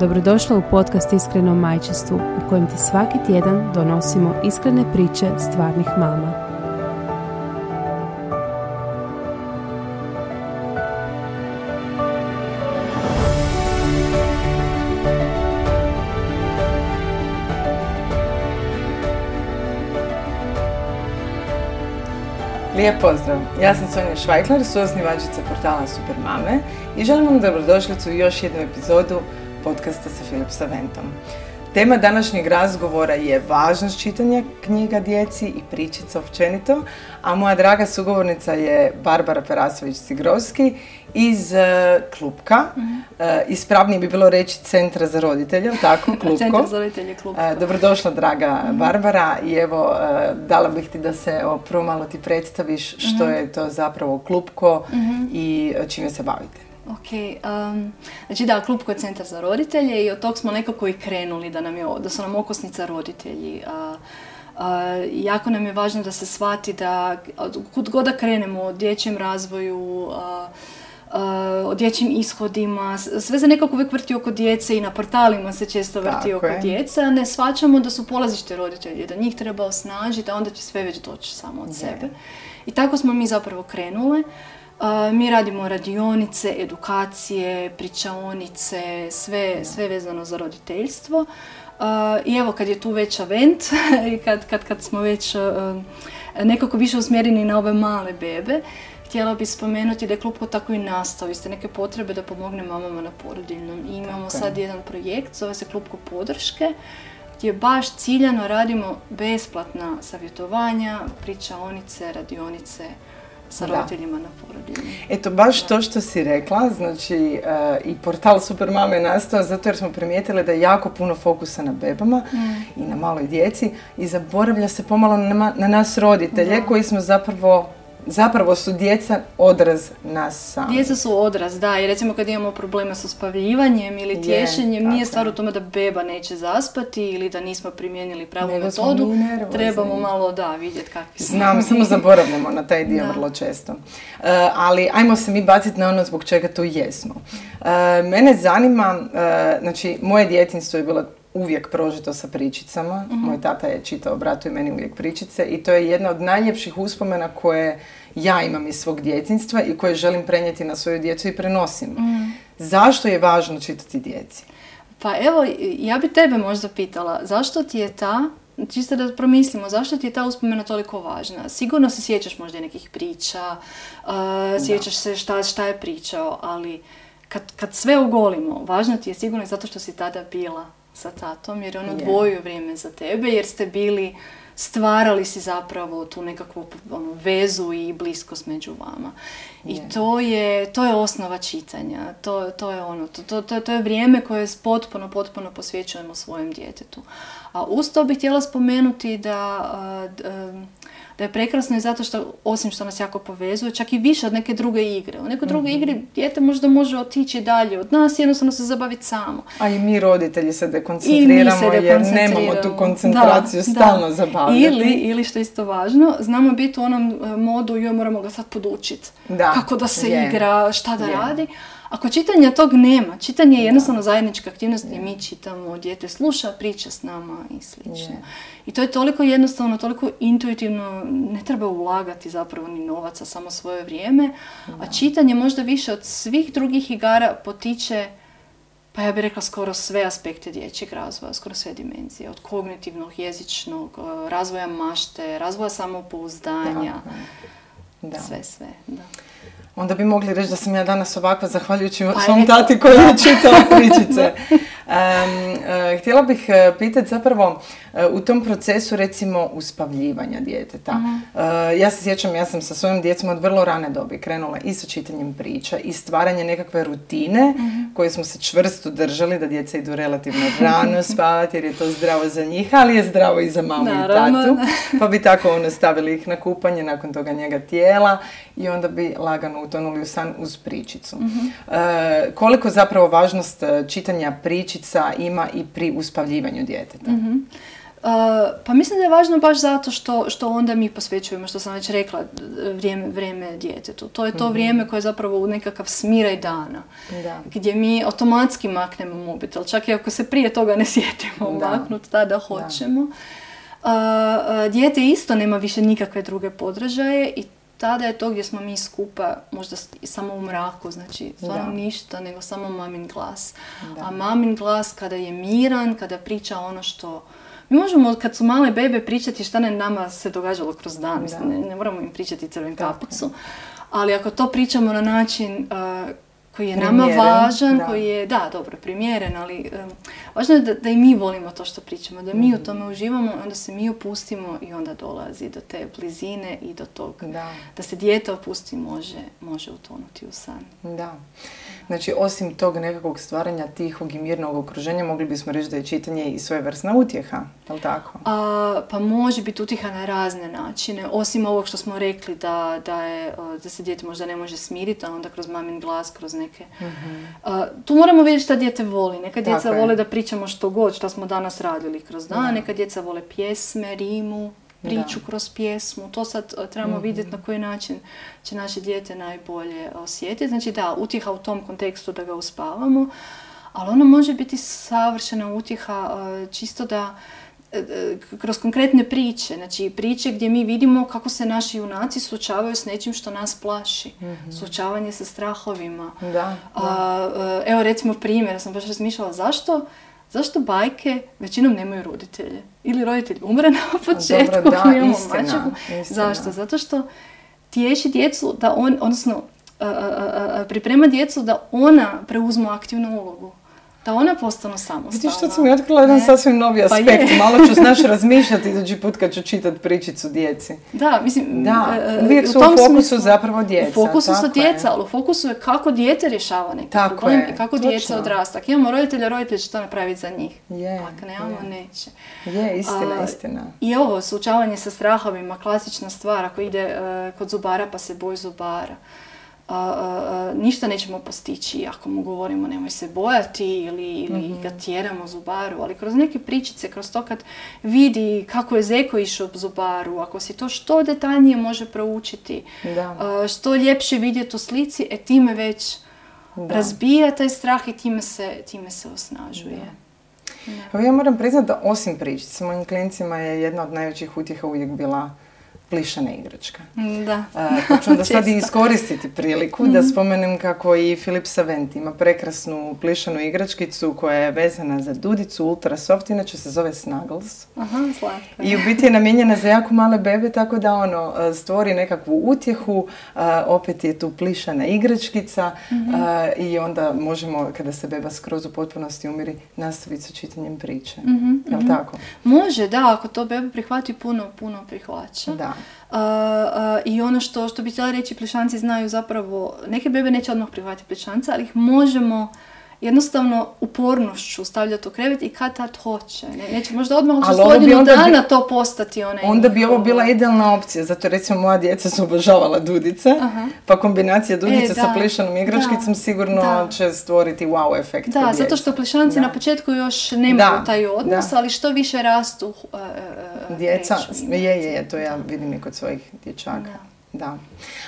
Dobrodošla u podcast Iskreno majčestvu u kojem ti svaki tjedan donosimo iskrene priče stvarnih mama. Lijep pozdrav, ja sam Sonja Švajklar, suosnivačica portala Supermame i želim vam dobrodošlicu u još jednu epizodu podcasta sa Filip Saventom. Tema današnjeg razgovora je važnost čitanja knjiga djeci i pričica općenito, a moja draga sugovornica je Barbara Perasović-Sigrovski iz uh, Klupka. Mm-hmm. ispravnije bi bilo reći Centra za roditelje, tako? Klupko. Centar za roditelje Klupko. Uh, dobrodošla, draga mm Barbara. I evo, dala bih ti da se prvo malo ti predstaviš što mhm. je to zapravo Klupko mhm. i čime se bavite. Ok, um, znači da, klub je centar za roditelje i od tog smo nekako i krenuli da, nam je, da su nam okosnica roditelji. Uh, jako nam je važno da se shvati da kud god da krenemo o dječjem razvoju, o dječjim ishodima, sve se nekako uvijek vrti oko djece i na portalima se često vrti oko je. djece, a ne shvaćamo da su polazište roditelji, da njih treba osnažiti, a onda će sve već doći samo od sebe. I tako smo mi zapravo krenule mi radimo radionice, edukacije, pričaonice, sve, sve vezano za roditeljstvo. I evo kad je tu već event i kad, kad, kad smo već nekako više usmjereni na ove male bebe, htjela bih spomenuti da je klub tako i nastao. Ste neke potrebe da pomogne mamama na porodiljnom. I imamo sad jedan projekt, zove se Klubko podrške, gdje baš ciljano radimo besplatna savjetovanja, pričaonice, radionice, sa roditeljima na porodiljnom. Eto, baš to što si rekla, znači uh, i portal Supermame je nastao zato jer smo primijetili da je jako puno fokusa na bebama mm. i na maloj djeci i zaboravlja se pomalo na, na nas roditelje koji smo zapravo zapravo su djeca odraz nas sami. Djeca su odraz, da. I recimo kad imamo problema sa spavljivanjem ili tješenjem, nije stvar u tome da beba neće zaspati ili da nismo primijenili pravu metodu. Trebamo malo, da, vidjeti kakvi smo. Znam, samo zaboravljamo na taj dio vrlo često. Uh, ali ajmo se mi baciti na ono zbog čega tu jesmo. Uh, mene zanima, uh, znači, moje djetinstvo je bilo uvijek prožito sa pričicama. Mhm. Moj tata je čitao bratu i meni uvijek pričice i to je jedna od najljepših uspomena koje ja imam iz svog djetinstva i koje želim prenijeti na svoju djecu i prenosim. Mhm. Zašto je važno čitati djeci? Pa evo, ja bi tebe možda pitala, zašto ti je ta, čisto da promislimo, zašto ti je ta uspomena toliko važna? Sigurno se sjećaš možda nekih priča, uh, sjećaš se šta, šta je pričao, ali kad, kad sve ugolimo, važno ti je sigurno zato što si tada bila sa tatom jer je on odvojio vrijeme za tebe jer ste bili stvarali si zapravo tu nekakvu ono, vezu i bliskost među vama. I to je, to je osnova čitanja. To, to je ono, to, to, to je vrijeme koje potpuno, potpuno posvećujemo svojem djetetu. A uz to bih htjela spomenuti da da je prekrasno i zato što, osim što nas jako povezuje, čak i više od neke druge igre. U nekoj drugoj mm igri dijete možda može otići dalje od nas, jednostavno se zabaviti samo. A i mi roditelji se dekoncentriramo jer nemamo tu koncentraciju da, stalno zabavljati. Ili, ili što je isto važno, znamo biti u onom e, modu joj moramo ga sad podučiti. Kako da se igra, šta da radi. Ako čitanja tog nema, čitanje je jednostavno zajednička aktivnost gdje mi čitamo, dijete sluša, priča s nama i slično. I to je toliko jednostavno, toliko intuitivno, ne treba ulagati zapravo ni novaca, samo svoje vrijeme. A čitanje možda više od svih drugih igara potiče pa ja bih rekla skoro sve aspekte dječjeg razvoja, skoro sve dimenzije, od kognitivnog, jezičnog, eh, razvoja mašte, razvoja samopouzdanja, da. sve, sve. Da onda bi mogli reći da sam ja danas ovakva zahvaljujući pa svom tati koji je čitao pričice. Um, htjela bih e, pitati zapravo u tom procesu recimo uspavljivanja djeteta. uh ja se sjećam, ja sam sa svojim djecom od vrlo rane dobi krenula i sa čitanjem priča i stvaranje nekakve rutine koji smo se čvrsto držali da djeca idu relativno rano spavati jer je to zdravo za njih, ali je zdravo i za mamu Naravno. i tatu. Pa bi tako ono stavili ih na kupanje, nakon toga njega tijela i onda bi lagano utonuli u san uz pričicu. E, koliko zapravo važnost e, čitanja pričica ima i pri uspavljivanju djeteta? Uh, pa mislim da je važno baš zato što, što onda mi posvećujemo, što sam već rekla, vrijeme, vrijeme djetetu. To je to vrijeme koje je zapravo u nekakav smiraj dana. Da. Gdje mi automatski maknemo mobitel, čak i ako se prije toga ne sjetimo Da. maknuti, tada hoćemo. Uh, uh, dijete isto nema više nikakve druge podražaje i tada je to gdje smo mi skupa, možda samo u mraku, znači stvarno Da. ništa, nego samo mamin glas. Da. A mamin glas kada je miran, kada priča ono što... Mi možemo, kad su male bebe, pričati šta ne nama se događalo kroz dan. Mislim, ne, ne moramo im pričati crven kapucu. Ali ako to pričamo na način uh, koji je nama Primjeren, važan, da. koji je, da, dobro, primjeren, ali um, važno je da, da i mi volimo to što pričamo, da Mhm. mi u tome uživamo, onda se mi opustimo i onda dolazi do te blizine i do tog Da. da se dijete opusti može, može utonuti u san. Da. Znači, osim tog nekakvog stvaranja tihog i mirnog okruženja, mogli bismo reći da je čitanje i svojevrsna utjeha, je li tako? A, pa može biti utiha na razne načine, osim ovog što smo rekli da, da, je, da se dijete možda ne može smiriti, a onda kroz mamin glas, kroz neke... A, tu moramo vidjeti šta dijete voli. Neka djeca Tako je. vole da pričamo što god, što smo danas radili kroz dan, Da. neka djeca vole pjesme, rimu, priču Da. kroz pjesmu. To sad trebamo vidjeti na koji način će naše dijete najbolje osjetiti. Znači da, utjeha u tom kontekstu da ga uspavamo, ali ona može biti savršena utjeha čisto da kroz konkretne priče, znači priče gdje mi vidimo kako se naši junaci suočavaju s nečim što nas plaši. Suočavanje sa strahovima. Da, A, e, evo recimo primjer, ja sam baš razmišljala zašto, zašto bajke većinom nemaju roditelje? Ili roditelj umre na početku, dobro, da, imamo istina, istina. Zašto? Zato što tješi djecu da on, odnosno a, a, a, a, priprema djecu da ona preuzmu aktivnu ulogu. Da ona postanu samostalna. Vidiš što sam mi otkrila jedan Ne? sasvim novi Pa aspekt. je. Malo ću znaš razmišljati idući put kad ću čitat pričicu djeci. Da, mislim, Da, e, e, uvijek su u tom fokusu smislu- zapravo djeca, U fokusu su djeca, ali u fokusu je kako dijete rješava neki Tako problem je, i kako točno. djeca odrasta. Ako imamo roditelja, roditelj će to napraviti za njih. Je, Ako nemamo, je. neće. Je, istina, A, istina. I ovo, suočavanje sa strahovima, klasična stvar, ako ide e, kod zubara pa se boj zubara. Ništa nećemo postići ako mu govorimo nemoj se bojati ili, ili Mhm. ga tjeramo zubaru, ali kroz neke pričice, kroz to kad vidi kako je Zeko išao zubaru, ako si to što detaljnije može proučiti, Da. što ljepše vidjeti u slici, e time već Da. razbija taj strah i time se, time se osnažuje. Evo ja moram priznati da osim pričica, mojim klincima je jedna od najvećih utjeha uvijek bila plišana igračka. Da. E, pa ću onda sad i. Mhm. iskoristiti priliku da spomenem kako i Filip Savent ima prekrasnu plišanu igračkicu koja je vezana za dudicu Ultra Soft, inače se zove Snuggles. Aha, slatko. I u biti je namijenjena za jako male bebe, tako da ono, e, stvori nekakvu utjehu, e, opet je tu plišana igračkica Mhm. i onda možemo, kada se beba skroz u potpunosti umiri, nastaviti sa čitanjem priče. Mhm, Jel tako? Može, da, ako to beba prihvati, puno, puno prihvaća. Da. A, a, I ono što, što bi htjela reći, plišanci znaju zapravo, neke bebe neće odmah prihvatiti plišanca, ali ih možemo jednostavno upornošću stavljati u krevet i kad tad hoće. Ne, neće možda odmah ovo bi godinu onda bi- dana to postati onaj Onda bi ovo njihov- bila idealna opcija, zato recimo moja djeca su obožavala dudice, Aha. pa kombinacija dudice E, sa plišanom igračkicom da, sigurno da. će stvoriti wow efekt. Da, zato što plišanci Da. na početku još nemaju taj odnos, da. ali što više rastu uh, uh, uh, Djeca, kreću im. je, je, je, to ja vidim i kod svojih dječaka. Da.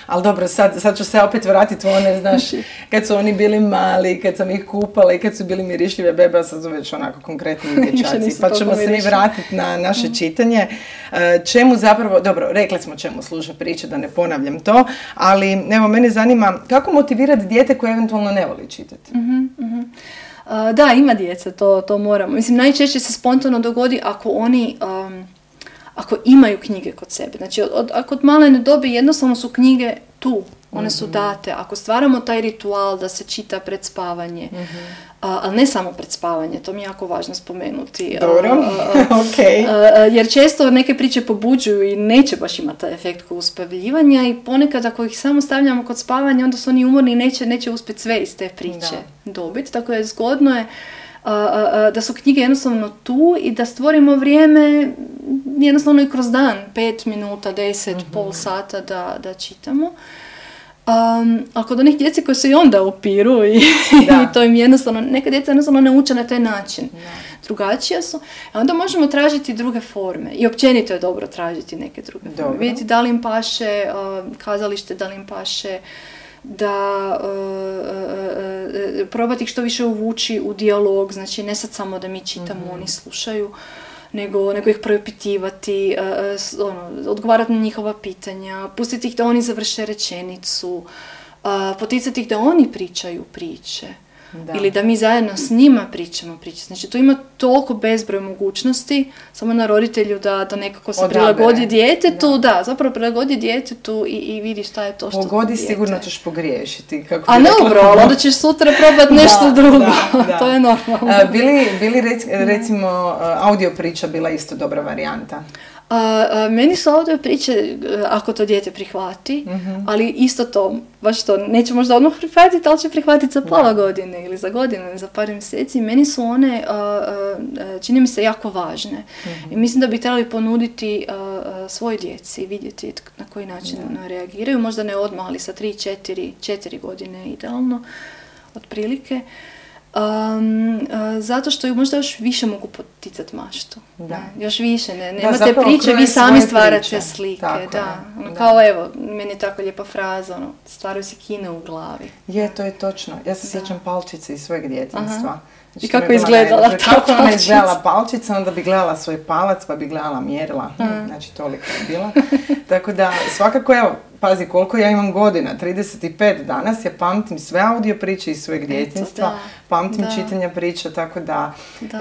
Ali dobro, sad, sad ću se opet vratiti u one, znaš, kad su oni bili mali, kad sam ih kupala i kad su bili mirišljive bebe, a sad su već onako konkretni dječaci. Pa ćemo se mi vratiti na naše čitanje. E, Čemu zapravo, dobro, rekli smo čemu služe priče, da ne ponavljam to, ali evo, mene zanima kako motivirati dijete koje eventualno ne voli čitati? Uh, da, ima djece, to, to moramo. Mislim, najčešće se spontano dogodi ako oni, um, ako imaju knjige kod sebe. Znači, od, ako od malene dobi jednostavno su knjige tu. One su date. Ako stvaramo taj ritual da se čita pred spavanje, a, ali ne samo pred spavanje, to mi je jako važno spomenuti. Dobro, ok. Jer često neke priče pobuđuju i neće baš imati taj efekt kod uspavljivanja i ponekad ako ih samo stavljamo kod spavanja, onda su oni umorni i neće, neće uspjeti sve iz te priče dobiti. Tako je zgodno je da su knjige jednostavno tu i da stvorimo vrijeme jednostavno i kroz dan, pet minuta, deset, mm pol sata da, da čitamo. Um, a kod onih djeci koji se i onda upiru i, i to im jednostavno, neka djeca jednostavno ne uče na taj način. Drugačija su. A onda možemo tražiti druge forme. I općenito je dobro tražiti neke druge dobro. forme. Vidjeti da li im paše kazalište, da li im paše da uh, uh, probati što više uvući u dijalog, znači ne sad samo da mi čitamo, mm oni slušaju, nego, nego ih propitivati, uh, ono, odgovarati na njihova pitanja, pustiti ih da oni završe rečenicu, poticati ih da oni pričaju priče. Da. Ili da mi zajedno s njima pričamo priče. Znači, tu ima toliko bezbroj mogućnosti, samo na roditelju da, da nekako se Odabere. prilagodi djetetu, da. da, zapravo prilagodi djetetu i, i vidi šta je to što Pogodi sigurno ćeš pogriješiti. Kako A ne ubro, ali onda ćeš sutra probati nešto drugo. to je normalno. A, bili, bili recimo audio priča bila isto dobra varijanta? A, meni su audio priče e, ako to dijete prihvati, mhm. ali isto to, baš to, neće možda odmah prihvatiti, ali će prihvatiti za pola godine ili za godinu ili za par mjeseci. Meni su one, čini mi se, jako važne. I mhm. mislim da bi trebali ponuditi svoj djeci i vidjeti na koji način reagiraju. Možda ne odmah, ali sa 3, 4, godine idealno, otprilike. Um, uh, zato što možda još više mogu poticati maštu. Da. Još više, ne, nemate priče, vi sami stvarate priče. slike. da. Ono, Kao evo, meni je tako lijepa fraza, ono, stvaraju se kine u glavi. Je, to je točno. Ja se sjećam palčice iz svojeg djetinstva. Znači, I kako je izgledala ta Kako ona izgledala palčica, onda bi gledala svoj palac, pa bi gledala mjerila. Znači, toliko je bila. Tako da, svakako, evo, pazi koliko ja imam godina, 35 danas, ja pamtim sve audio priče iz svojeg djetinstva, pamtim da. čitanja priča, tako da,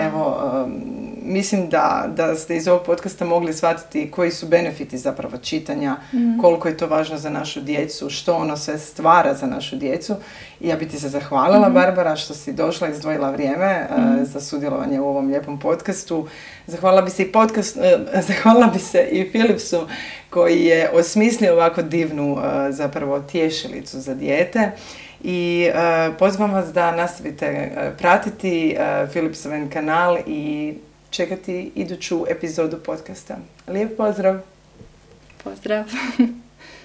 evo, um, mislim da, da ste iz ovog podcasta mogli shvatiti koji su benefiti zapravo čitanja, mm. koliko je to važno za našu djecu, što ono sve stvara za našu djecu. I ja bi ti se zahvalila, mm. Barbara, što si došla i izdvojila vrijeme uh, mm. za sudjelovanje u ovom lijepom podcastu. Zahvalila bi se i podcast, uh, zahvalila bi se i Philipsu koji je osmislio ovako divnu uh, zapravo tješilicu za dijete i uh, pozivam vas da nastavite uh, pratiti Philipsoven kanal i čekati iduću epizodu podcasta. Lijep pozdrav! Pozdrav!